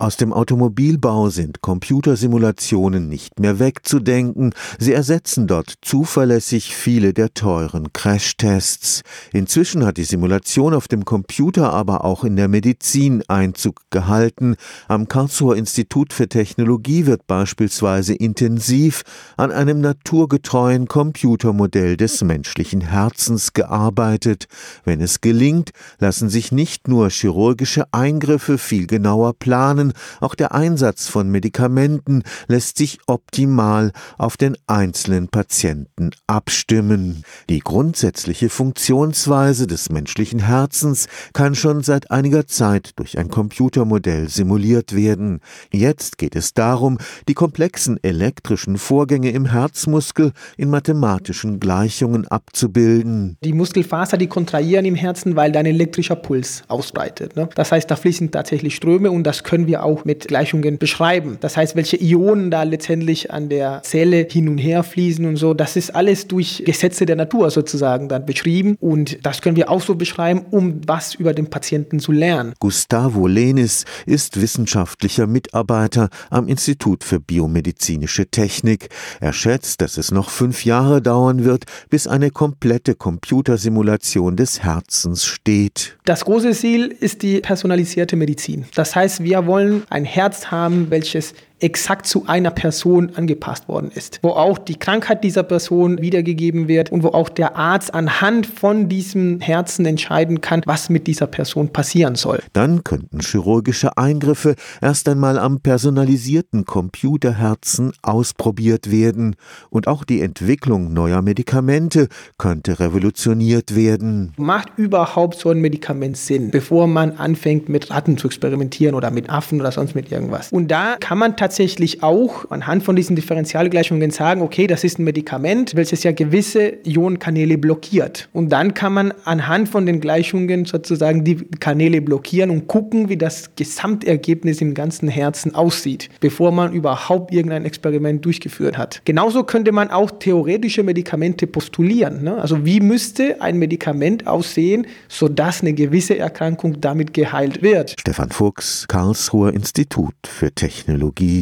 Aus dem Automobilbau sind Computersimulationen nicht mehr wegzudenken. Sie ersetzen dort zuverlässig viele der teuren Crashtests. Inzwischen hat die Simulation auf dem Computer aber auch in der Medizin Einzug gehalten. Am Karlsruher Institut für Technologie wird beispielsweise intensiv an einem naturgetreuen Computermodell des menschlichen Herzens gearbeitet. Wenn es gelingt, lassen sich nicht nur chirurgische Eingriffe viel genauer planen, auch der Einsatz von Medikamenten lässt sich optimal auf den einzelnen Patienten abstimmen. Die grundsätzliche Funktionsweise des menschlichen Herzens kann schon seit einiger Zeit durch ein Computermodell simuliert werden. Jetzt geht es darum, die komplexen elektrischen Vorgänge im Herzmuskel in mathematischen Gleichungen abzubilden. Die Muskelfaser, die kontrahieren im Herzen, weil da ein elektrischer Puls ausbreitet. Ne? Das heißt, da fließen tatsächlich Ströme und das können wir auch mit Gleichungen beschreiben. Das heißt, welche Ionen da letztendlich an der Zelle hin und her fließen und so, das ist alles durch Gesetze der Natur sozusagen dann beschrieben und das können wir auch so beschreiben, um was über den Patienten zu lernen. Gustavo Lenis ist wissenschaftlicher Mitarbeiter am Institut für biomedizinische Technik. Er schätzt, dass es noch fünf Jahre dauern wird, bis eine komplette Computersimulation des Herzens steht. Das große Ziel ist die personalisierte Medizin. Das heißt, wir wollen wollen ein Herz haben, welches exakt zu einer Person angepasst worden ist, wo auch die Krankheit dieser Person wiedergegeben wird und wo auch der Arzt anhand von diesem Herzen entscheiden kann, was mit dieser Person passieren soll. Dann könnten chirurgische Eingriffe erst einmal am personalisierten Computerherzen ausprobiert werden und auch die Entwicklung neuer Medikamente könnte revolutioniert werden. Macht überhaupt so ein Medikament Sinn, bevor man anfängt mit Ratten zu experimentieren oder mit Affen oder sonst mit irgendwas? Und da kann man tatsächlich tatsächlich auch anhand von diesen Differentialgleichungen sagen, okay, das ist ein Medikament, welches ja gewisse Ionenkanäle blockiert. Und dann kann man anhand von den Gleichungen sozusagen die Kanäle blockieren und gucken, wie das Gesamtergebnis im ganzen Herzen aussieht, bevor man überhaupt irgendein Experiment durchgeführt hat. Genauso könnte man auch theoretische Medikamente postulieren. Ne? Also wie müsste ein Medikament aussehen, sodass eine gewisse Erkrankung damit geheilt wird? Stefan Fuchs, Karlsruher Institut für Technologie